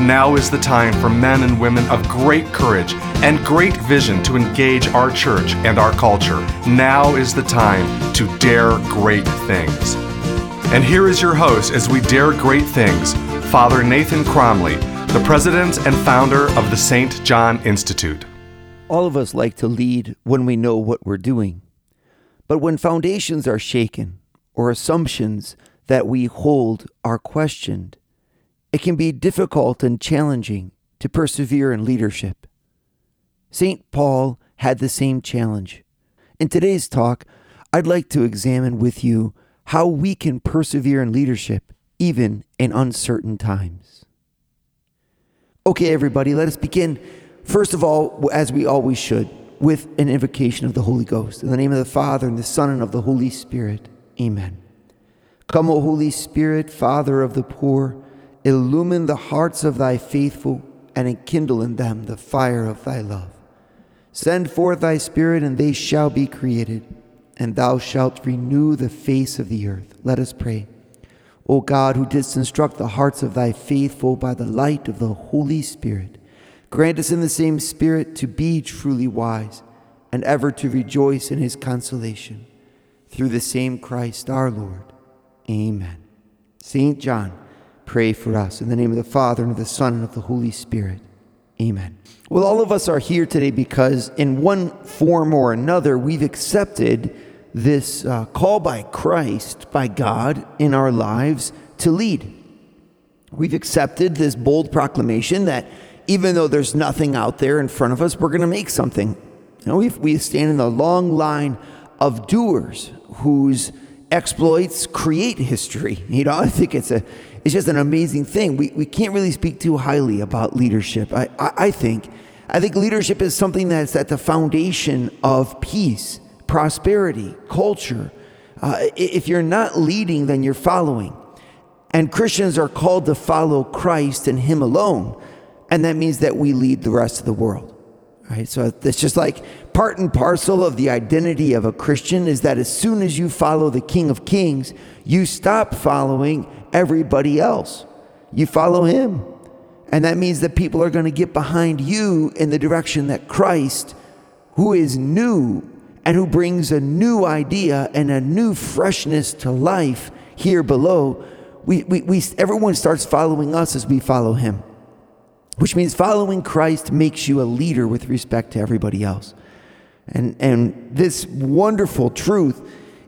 Now is the time for men and women of great courage and great vision to engage our church and our culture. Now is the time to dare great things. And here is your host as we dare great things, Father Nathan Cromly, the president and founder of the St. John Institute. All of us like to lead when we know what we're doing. But when foundations are shaken or assumptions that we hold are questioned, it can be difficult and challenging to persevere in leadership. St. Paul had the same challenge. In today's talk, I'd like to examine with you how we can persevere in leadership even in uncertain times. Okay, everybody, let us begin. First of all, as we always should, with an invocation of the Holy Ghost. In the name of the Father, and the Son, and of the Holy Spirit. Amen. Come, O Holy Spirit, Father of the poor, illumine the hearts of thy faithful, and enkindle in them the fire of thy love. Send forth thy Spirit, and they shall be created, and thou shalt renew the face of the earth. Let us pray. O God, who didst instruct the hearts of thy faithful by the light of the Holy Spirit, Grant us in the same Spirit to be truly wise and ever to rejoice in his consolation. Through the same Christ our Lord. Amen. St. John, pray for us. In the name of the Father, and of the Son, and of the Holy Spirit. Amen. Well, all of us are here today because, in one form or another, we've accepted this uh, call by Christ, by God, in our lives to lead. We've accepted this bold proclamation that even though there's nothing out there in front of us, we're going to make something. You know, we we stand in the long line of doers whose exploits create history. You know, I think it's a it's just an amazing thing. We we can't really speak too highly about leadership. I I, I think I think leadership is something that's at the foundation of peace, prosperity, culture. Uh, if you're not leading, then you're following. And Christians are called to follow Christ and Him alone and that means that we lead the rest of the world. Right? So it's just like part and parcel of the identity of a Christian is that as soon as you follow the King of Kings, you stop following everybody else. You follow him. And that means that people are going to get behind you in the direction that Christ, who is new and who brings a new idea and a new freshness to life here below, we, we, we, everyone starts following us as we follow him which means following Christ makes you a leader with respect to everybody else. And, and this wonderful truth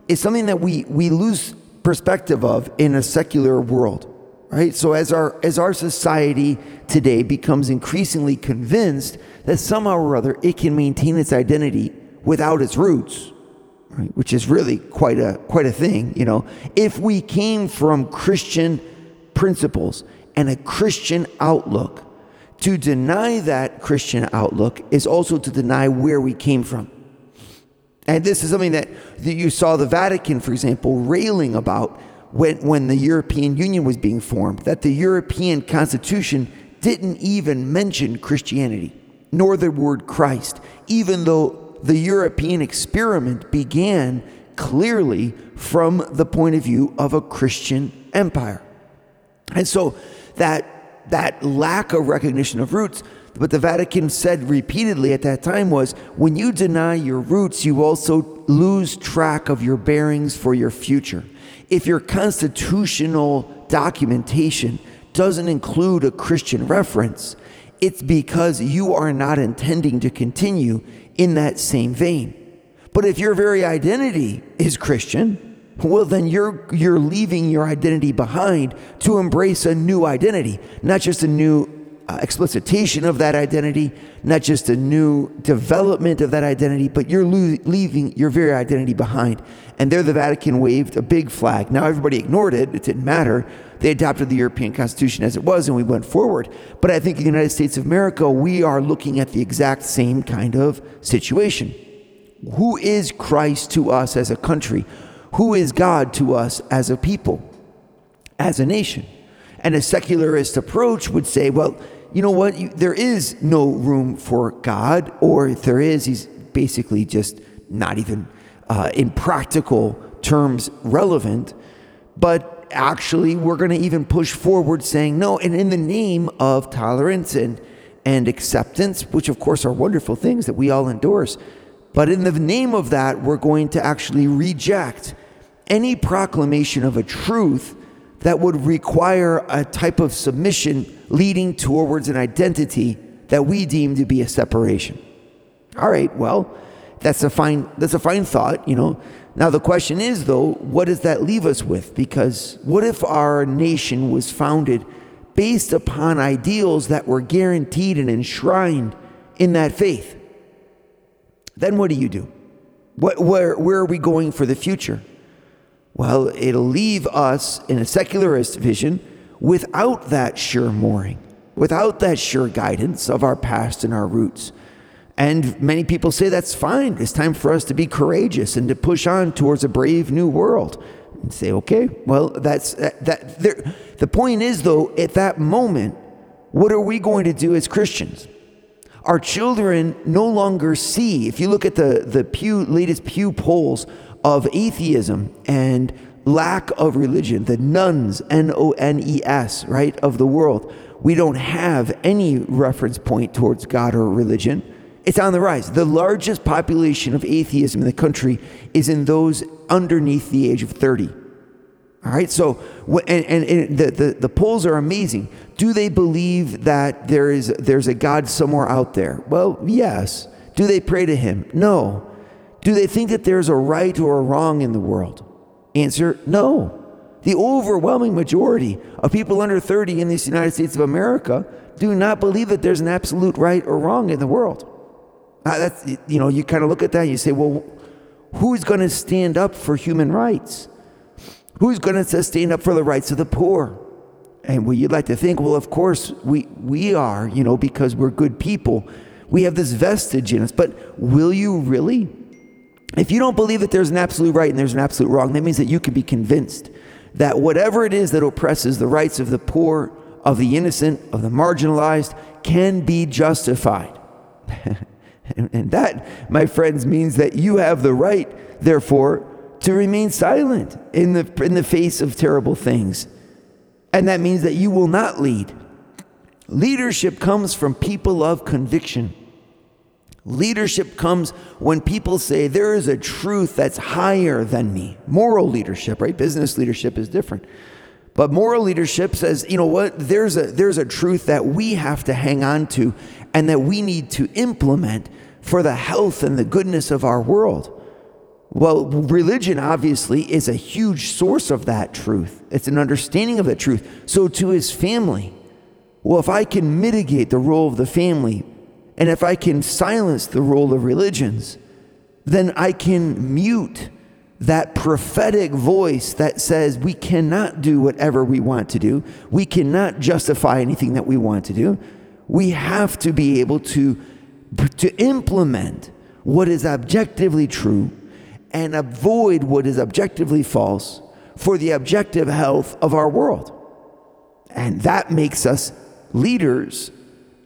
is something that we, we lose perspective of in a secular world, right? So as our, as our society today becomes increasingly convinced that somehow or other it can maintain its identity without its roots, right? Which is really quite a, quite a thing, you know. If we came from Christian principles and a Christian outlook, to deny that Christian outlook is also to deny where we came from. And this is something that, that you saw the Vatican, for example, railing about when, when the European Union was being formed, that the European Constitution didn't even mention Christianity, nor the word Christ, even though the European experiment began clearly from the point of view of a Christian empire. And so that that lack of recognition of roots. What the Vatican said repeatedly at that time was when you deny your roots, you also lose track of your bearings for your future. If your constitutional documentation doesn't include a Christian reference, it's because you are not intending to continue in that same vein. But if your very identity is Christian, well then you're you're leaving your identity behind to embrace a new identity not just a new uh, explicitation of that identity not just a new development of that identity but you're lo- leaving your very identity behind. And there the vatican waved a big flag. Now everybody ignored it. It didn't matter. They adopted the european constitution as it was and we went forward. But i think in the united states of america we are looking at the exact same kind of situation. Who is Christ to us as a country? Who is God to us as a people, as a nation? And a secularist approach would say, well, you know what? You, there is no room for God, or if there is, he's basically just not even uh, in practical terms relevant. But actually, we're going to even push forward saying no. And in the name of tolerance and, and acceptance, which of course are wonderful things that we all endorse, but in the name of that, we're going to actually reject any proclamation of a truth that would require a type of submission leading towards an identity that we deem to be a separation. All right, well, that's a fine that's a fine thought, you know. Now the question is though, what does that leave us with? Because what if our nation was founded based upon ideals that were guaranteed and enshrined in that faith? Then what do you do? What, where, where are we going for the future? Well, it'll leave us in a secularist vision without that sure mooring, without that sure guidance of our past and our roots. And many people say that's fine. It's time for us to be courageous and to push on towards a brave new world. And say, okay, well, that's that. that there, the point is, though, at that moment, what are we going to do as Christians? Our children no longer see. If you look at the the Pew latest Pew polls of atheism and lack of religion, the nones, N O N E S, right, of the world, we don't have any reference point towards God or religion. It's on the rise. The largest population of atheism in the country is in those underneath the age of 30. All right, so, and, and, and the, the, the polls are amazing. Do they believe that there is, there's a God somewhere out there? Well, yes. Do they pray to him? No. Do they think that there's a right or a wrong in the world? Answer no. The overwhelming majority of people under 30 in the United States of America do not believe that there's an absolute right or wrong in the world. Uh, that's, you know, you kind of look at that and you say, well, who's going to stand up for human rights? Who's going to stand up for the rights of the poor? And well, you'd like to think, well, of course we, we are, you know, because we're good people. We have this vestige in us. But will you really? If you don't believe that there's an absolute right and there's an absolute wrong, that means that you can be convinced that whatever it is that oppresses the rights of the poor, of the innocent, of the marginalized, can be justified. And that, my friends, means that you have the right, therefore, to remain silent in the, in the face of terrible things. And that means that you will not lead. Leadership comes from people of conviction. Leadership comes when people say there is a truth that's higher than me. Moral leadership, right? Business leadership is different. But moral leadership says, you know what? There's a there's a truth that we have to hang on to and that we need to implement for the health and the goodness of our world. Well, religion obviously is a huge source of that truth. It's an understanding of that truth. So, to his family, well, if I can mitigate the role of the family and if I can silence the role of religions, then I can mute that prophetic voice that says we cannot do whatever we want to do. We cannot justify anything that we want to do. We have to be able to to implement what is objectively true and avoid what is objectively false for the objective health of our world. And that makes us leaders,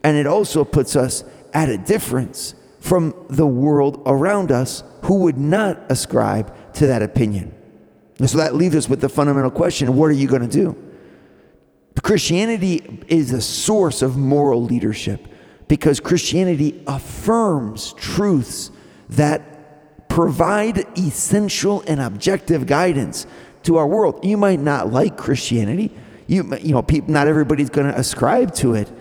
and it also puts us at a difference from the world around us who would not ascribe to that opinion. And so that leaves us with the fundamental question what are you going to do? Christianity is a source of moral leadership because Christianity affirms truths that provide essential and objective guidance to our world. You might not like Christianity. You, you know, people, not everybody's going to ascribe to it,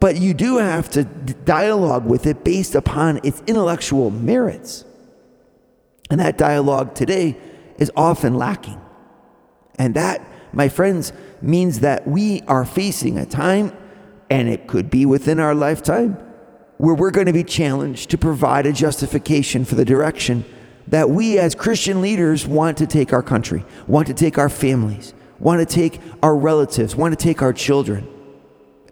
but you do have to dialogue with it based upon its intellectual merits. And that dialogue today is often lacking. And that, my friends, means that we are facing a time and it could be within our lifetime, where we're going to be challenged to provide a justification for the direction that we as Christian leaders want to take our country, want to take our families, want to take our relatives, want to take our children.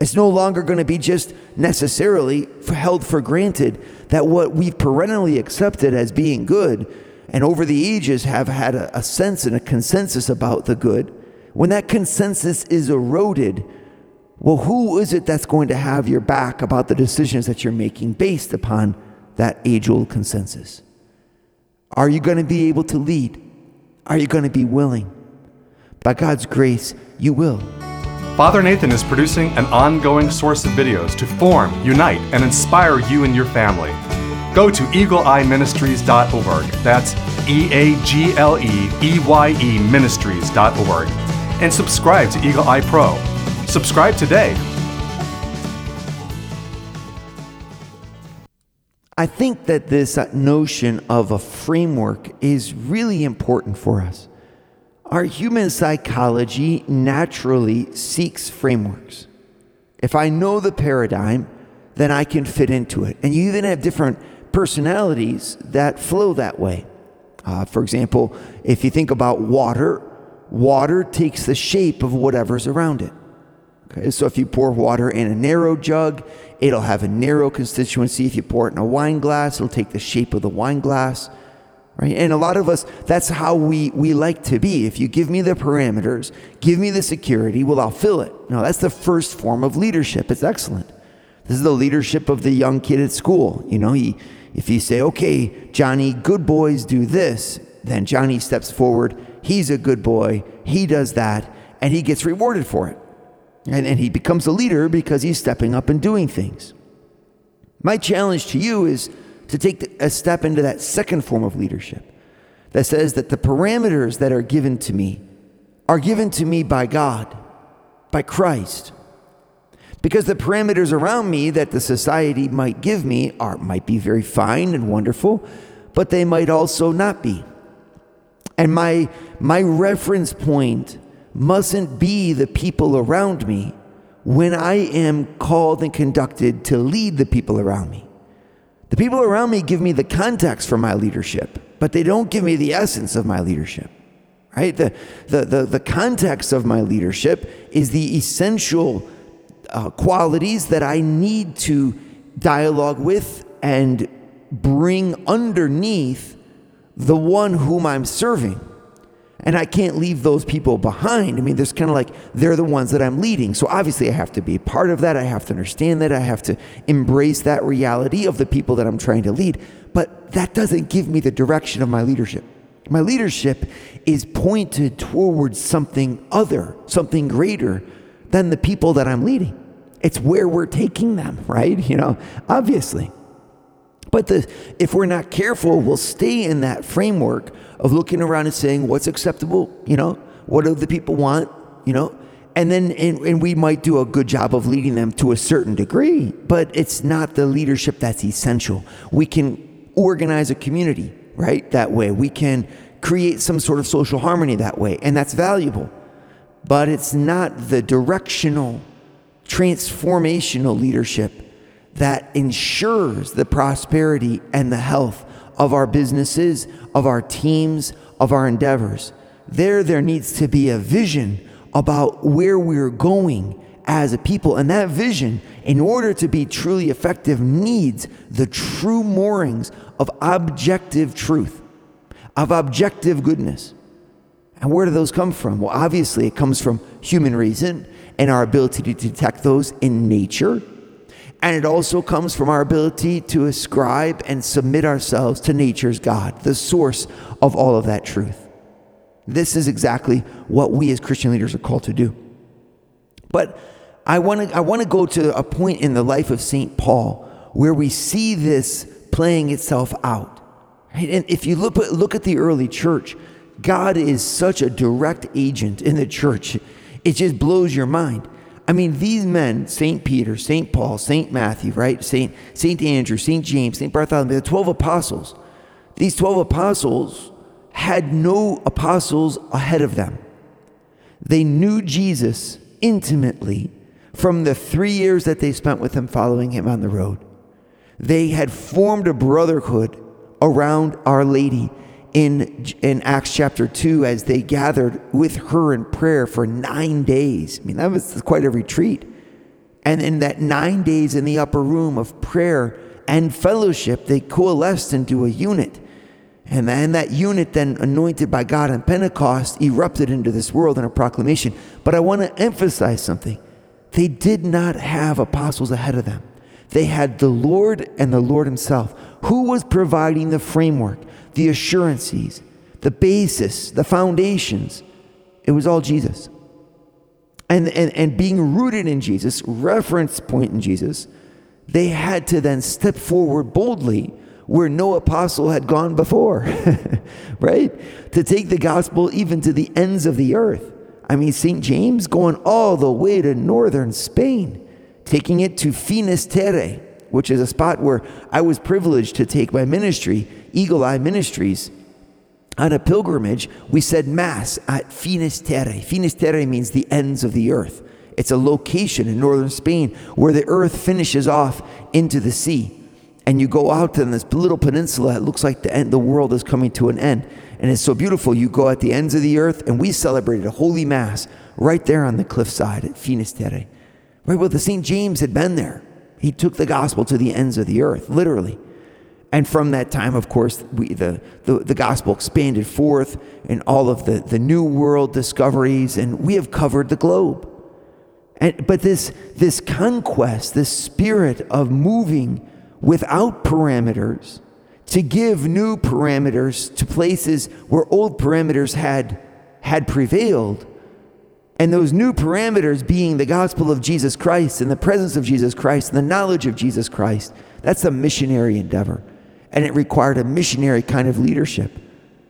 It's no longer going to be just necessarily held for granted that what we've perennially accepted as being good and over the ages have had a, a sense and a consensus about the good, when that consensus is eroded, well, who is it that's going to have your back about the decisions that you're making based upon that age old consensus? Are you going to be able to lead? Are you going to be willing? By God's grace, you will. Father Nathan is producing an ongoing source of videos to form, unite, and inspire you and your family. Go to eagleeyeministries.org. That's E A G L E E Y E ministries.org. And subscribe to Eagle Eye Pro. Subscribe today. I think that this notion of a framework is really important for us. Our human psychology naturally seeks frameworks. If I know the paradigm, then I can fit into it. And you even have different personalities that flow that way. Uh, for example, if you think about water, water takes the shape of whatever's around it. Okay, so if you pour water in a narrow jug, it'll have a narrow constituency. If you pour it in a wine glass, it'll take the shape of the wine glass right? And a lot of us, that's how we, we like to be. If you give me the parameters, give me the security, well, I'll fill it. No, that's the first form of leadership. It's excellent. This is the leadership of the young kid at school. You know, he, if you say, okay, Johnny, good boys do this, then Johnny steps forward. He's a good boy. He does that, and he gets rewarded for it. And, and he becomes a leader because he's stepping up and doing things. My challenge to you is to take a step into that second form of leadership that says that the parameters that are given to me are given to me by God, by Christ. Because the parameters around me that the society might give me are might be very fine and wonderful, but they might also not be. And my my reference point mustn't be the people around me when I am called and conducted to lead the people around me. The people around me give me the context for my leadership, but they don't give me the essence of my leadership. Right? The, the, the, the context of my leadership is the essential uh, qualities that I need to dialogue with and bring underneath the one whom I'm serving and I can't leave those people behind. I mean, there's kind of like they're the ones that I'm leading. So obviously, I have to be part of that. I have to understand that. I have to embrace that reality of the people that I'm trying to lead. But that doesn't give me the direction of my leadership. My leadership is pointed towards something other, something greater than the people that I'm leading. It's where we're taking them, right? You know, obviously. But the, if we're not careful, we'll stay in that framework of looking around and saying what's acceptable, you know, what do the people want, you know, and then and, and we might do a good job of leading them to a certain degree, but it's not the leadership that's essential. We can organize a community, right? That way, we can create some sort of social harmony that way, and that's valuable. But it's not the directional, transformational leadership that ensures the prosperity and the health of our businesses, of our teams, of our endeavors. There, there needs to be a vision about where we're going as a people. And that vision, in order to be truly effective, needs the true moorings of objective truth, of objective goodness. And where do those come from? Well, obviously, it comes from human reason and our ability to detect those in nature and it also comes from our ability to ascribe and submit ourselves to nature's God, the source of all of that truth. This is exactly what we as Christian leaders are called to do. But I want to I want to go to a point in the life of St. Paul where we see this playing itself out. Right? And if you look look at the early church, God is such a direct agent in the church. It just blows your mind. I mean, these men, St. Peter, St. Paul, St. Matthew, right? St. St. Andrew, St. James, St. Bartholomew, the 12 apostles. These 12 apostles had no apostles ahead of them. They knew Jesus intimately from the three years that they spent with him following him on the road. They had formed a brotherhood around Our Lady in, in Acts chapter 2 as they gathered with her in prayer for nine days. I mean, that was quite a retreat. And in that nine days in the upper room of prayer and fellowship, they coalesced into a unit. And then that unit, then anointed by God on Pentecost, erupted into this world in a proclamation. But I want to emphasize something. They did not have apostles ahead of them. They had the Lord and the Lord Himself, who was providing the framework, the assurances, the basis, the foundations. It was all Jesus. And, and, and being rooted in Jesus, reference point in Jesus, they had to then step forward boldly where no apostle had gone before, right? To take the gospel even to the ends of the earth. I mean, St. James going all the way to northern Spain, taking it to Finisterre, which is a spot where I was privileged to take my ministry, Eagle Eye Ministries. On a pilgrimage, we said Mass at Finisterre. Finisterre means the ends of the earth. It's a location in northern Spain where the earth finishes off into the sea and you go out in this little peninsula. It looks like the end, the world is coming to an end, and it's so beautiful. You go at the ends of the earth, and we celebrated a holy mass right there on the cliffside at Finisterre. Right, well, the St. James had been there. He took the gospel to the ends of the earth, literally. And from that time, of course, we, the, the, the gospel expanded forth in all of the, the new world discoveries, and we have covered the globe. And, but this, this conquest, this spirit of moving without parameters to give new parameters to places where old parameters had, had prevailed. And those new parameters being the gospel of Jesus Christ and the presence of Jesus Christ and the knowledge of Jesus Christ. That's a missionary endeavor. And it required a missionary kind of leadership.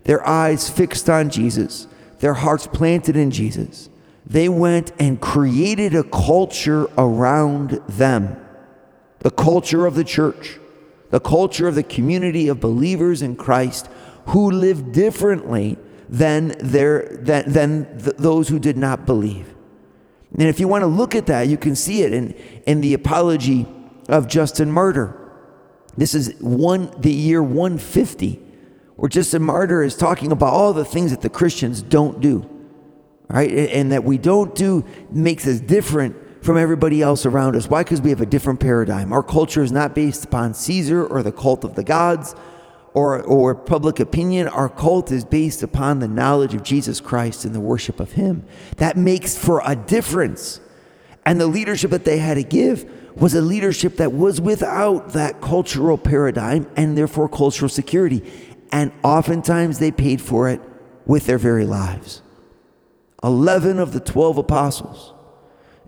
Their eyes fixed on Jesus, their hearts planted in Jesus. They went and created a culture around them the culture of the church, the culture of the community of believers in Christ who live differently than, their, than, than th- those who did not believe. And if you want to look at that, you can see it in, in the apology of Justin Martyr. This is one, the year 150, where Justin Martyr is talking about all the things that the Christians don't do, right? And that we don't do makes us different from everybody else around us. Why? Because we have a different paradigm. Our culture is not based upon Caesar or the cult of the gods or, or public opinion. Our cult is based upon the knowledge of Jesus Christ and the worship of Him. That makes for a difference. And the leadership that they had to give was a leadership that was without that cultural paradigm and therefore cultural security. And oftentimes they paid for it with their very lives. 11 of the 12 apostles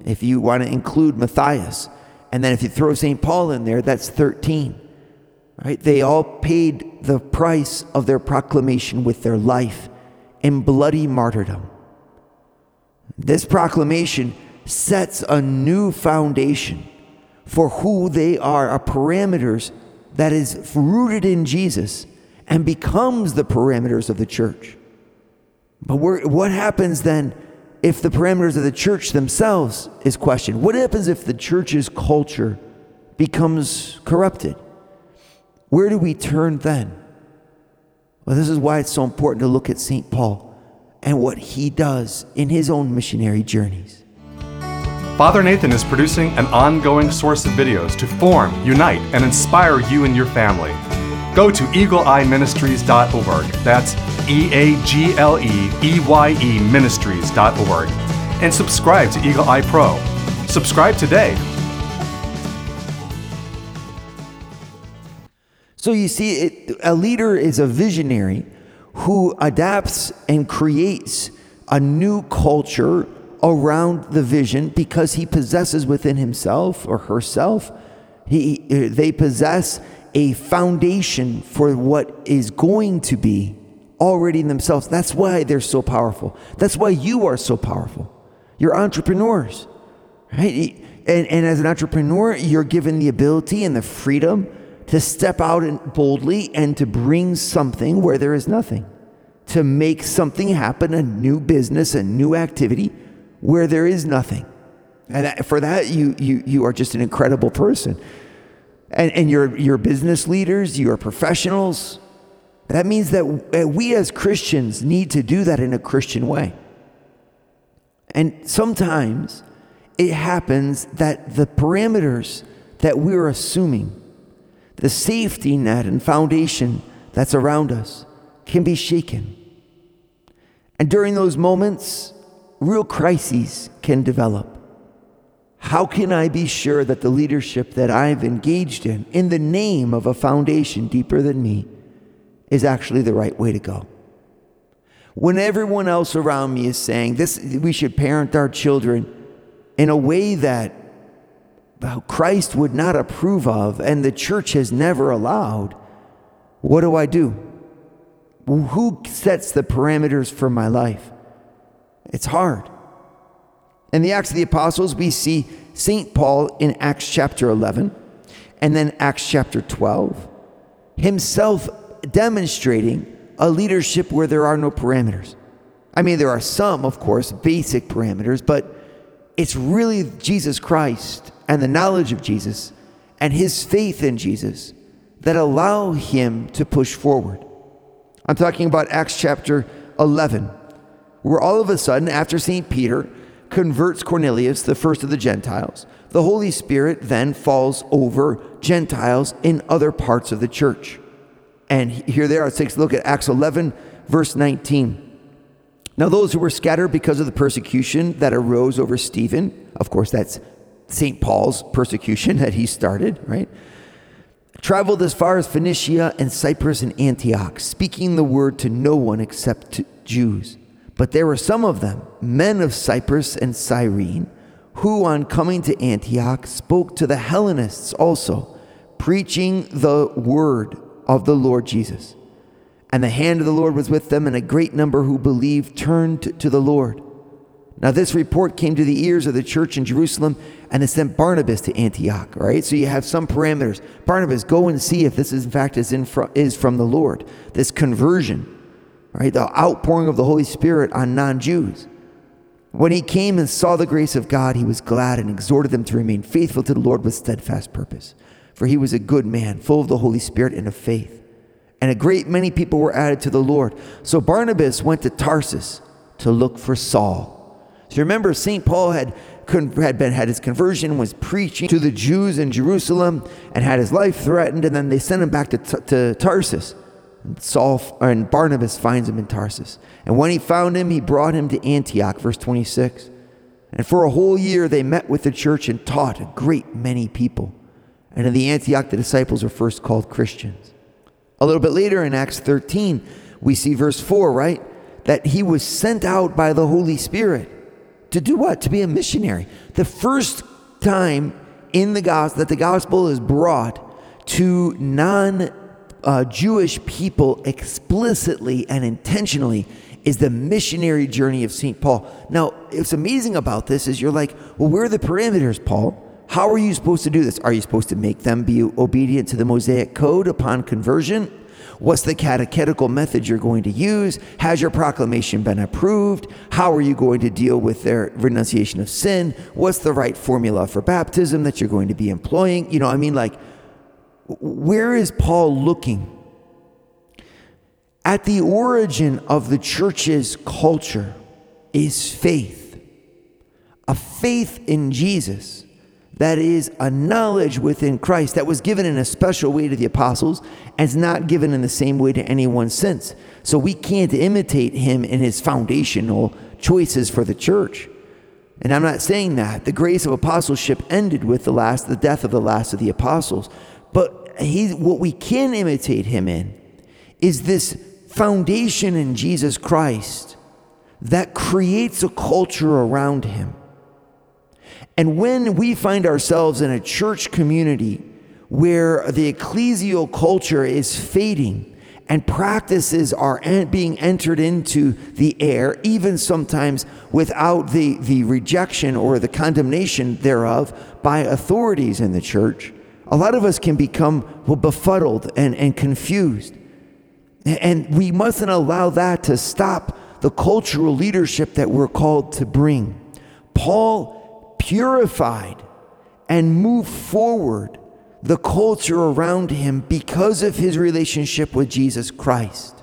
if you want to include Matthias. And then if you throw St. Paul in there, that's 13. Right? They all paid the price of their proclamation with their life in bloody martyrdom. This proclamation sets a new foundation for who they are, a parameters that is rooted in Jesus and becomes the parameters of the church. But what happens then if the parameters of the church themselves is questioned? What happens if the church's culture becomes corrupted? Where do we turn then? Well, this is why it's so important to look at St. Paul and what he does in his own missionary journeys. Father Nathan is producing an ongoing source of videos to form, unite, and inspire you and your family. Go to eagleeyeministries.org. That's E A G L E E Y E ministries.org and subscribe to Eagle Eye Pro. Subscribe today. So you see, it, a leader is a visionary who adapts and creates a new culture around the vision because he possesses within himself or herself, he, they possess a foundation for what is going to be already in themselves. That's why they're so powerful. That's why you are so powerful. You're entrepreneurs, right? And, and as an entrepreneur, you're given the ability and the freedom to step out boldly and to bring something where there is nothing, to make something happen, a new business, a new activity where there is nothing. And for that, you, you, you are just an incredible person. And, and your, your business leaders, your professionals, that means that we as Christians need to do that in a Christian way. And sometimes it happens that the parameters that we're assuming, the safety net and foundation that's around us, can be shaken. And during those moments, real crises can develop. How can I be sure that the leadership that I've engaged in, in the name of a foundation deeper than me, is actually the right way to go? When everyone else around me is saying this, we should parent our children in a way that Christ would not approve of and the church has never allowed, what do I do? Who sets the parameters for my life? It's hard. In the Acts of the Apostles, we see St. Paul in Acts chapter 11 and then Acts chapter 12, himself demonstrating a leadership where there are no parameters. I mean, there are some, of course, basic parameters, but it's really Jesus Christ and the knowledge of Jesus and his faith in Jesus that allow him to push forward. I'm talking about Acts chapter 11, where all of a sudden, after St. Peter converts Cornelius, the first of the Gentiles, the Holy Spirit then falls over Gentiles in other parts of the church. And here they are. Let's take a look at Acts 11, verse 19. Now, those who were scattered because of the persecution that arose over Stephen, of course, that's St. Paul's persecution that he started, right? Traveled as far as Phoenicia and Cyprus and Antioch, speaking the word to no one except Jews. But there were some of them, men of Cyprus and Cyrene, who on coming to Antioch spoke to the Hellenists also, preaching the word of the Lord Jesus. And the hand of the Lord was with them, and a great number who believed turned to the Lord. Now, this report came to the ears of the church in Jerusalem, and they sent Barnabas to Antioch. Right, so you have some parameters. Barnabas, go and see if this is in fact is in fr- is from the Lord. This conversion, right, the outpouring of the Holy Spirit on non-Jews. When he came and saw the grace of God, he was glad and exhorted them to remain faithful to the Lord with steadfast purpose for he was a good man, full of the Holy Spirit and of faith. And a great many people were added to the Lord. So Barnabas went to Tarsus to look for Saul. So remember, St. Paul had, had, been, had his conversion, was preaching to the Jews in Jerusalem, and had his life threatened, and then they sent him back to, to Tarsus. And Saul and Barnabas finds him in Tarsus. And when he found him, he brought him to Antioch, verse 26. And for a whole year they met with the church and taught a great many people. And in the Antioch, the disciples were first called Christians. A little bit later in Acts 13, we see verse 4, right? That he was sent out by the Holy Spirit to do what? To be a missionary. The first time in the gospel that the gospel is brought to non uh, Jewish people explicitly and intentionally is the missionary journey of St. Paul. Now, what's amazing about this is you're like, well, where are the parameters, Paul? How are you supposed to do this? Are you supposed to make them be obedient to the Mosaic Code upon conversion? What's the catechetical method you're going to use? Has your proclamation been approved? How are you going to deal with their renunciation of sin? What's the right formula for baptism that you're going to be employing? You know, I mean, like, where is Paul looking? At the origin of the church's culture is faith, a faith in Jesus that is a knowledge within Christ that was given in a special way to the apostles and is not given in the same way to anyone since. So we can't imitate him in his foundational choices for the church. And I'm not saying that. The grace of apostleship ended with the last the death of the last of the apostles. But he what we can imitate him in is this foundation in Jesus Christ that creates a culture around him and when we find ourselves in a church community where the ecclesial culture is fading and practices are being entered into the air, even sometimes without the, the rejection or the condemnation thereof by authorities in the church, a lot of us can become well, befuddled and, and confused. And we mustn't allow that to stop the cultural leadership that we're called to bring. Paul purified and move forward the culture around him because of his relationship with Jesus Christ.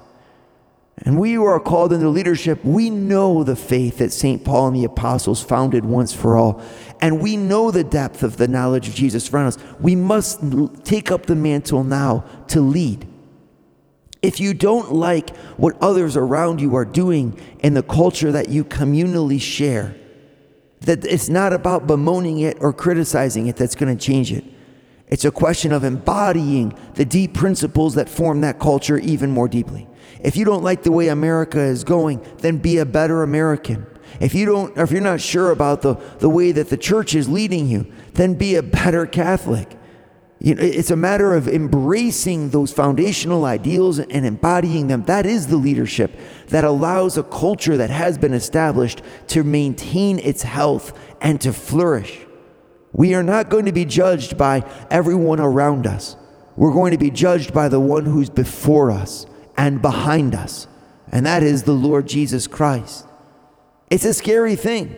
And we who are called into leadership, we know the faith that St. Paul and the apostles founded once for all. And we know the depth of the knowledge of Jesus around us. We must take up the mantle now to lead. If you don't like what others around you are doing in the culture that you communally share, that it's not about bemoaning it or criticizing it that's going to change it. It's a question of embodying the deep principles that form that culture even more deeply. If you don't like the way America is going, then be a better American. If you don't, if you're not sure about the, the way that the church is leading you, then be a better Catholic. You know, it's a matter of embracing those foundational ideals and embodying them. That is the leadership that allows a culture that has been established to maintain its health and to flourish. We are not going to be judged by everyone around us. We're going to be judged by the one who's before us and behind us, and that is the Lord Jesus Christ. It's a scary thing.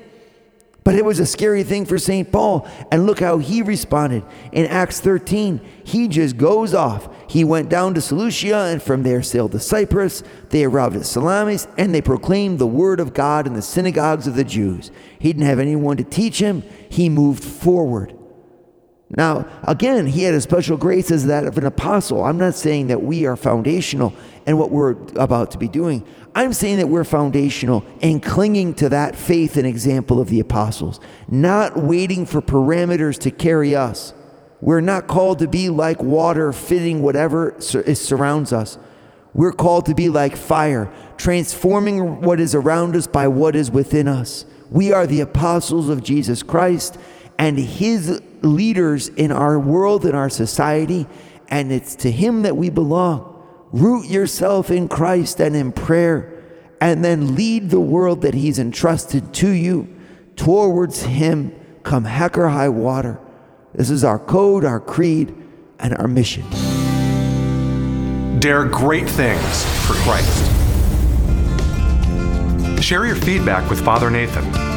But it was a scary thing for St. Paul. And look how he responded. In Acts 13, he just goes off. He went down to Seleucia and from there sailed to Cyprus. They arrived at Salamis and they proclaimed the word of God in the synagogues of the Jews. He didn't have anyone to teach him, he moved forward. Now, again, he had a special grace as that of an apostle. I'm not saying that we are foundational in what we're about to be doing. I'm saying that we're foundational in clinging to that faith and example of the apostles, not waiting for parameters to carry us. We're not called to be like water fitting whatever surrounds us. We're called to be like fire, transforming what is around us by what is within us. We are the apostles of Jesus Christ and his leaders in our world and our society, and it's to him that we belong. Root yourself in Christ and in prayer, and then lead the world that he's entrusted to you towards him, come heck or high water. This is our code, our creed, and our mission. Dare great things for Christ. Share your feedback with Father Nathan.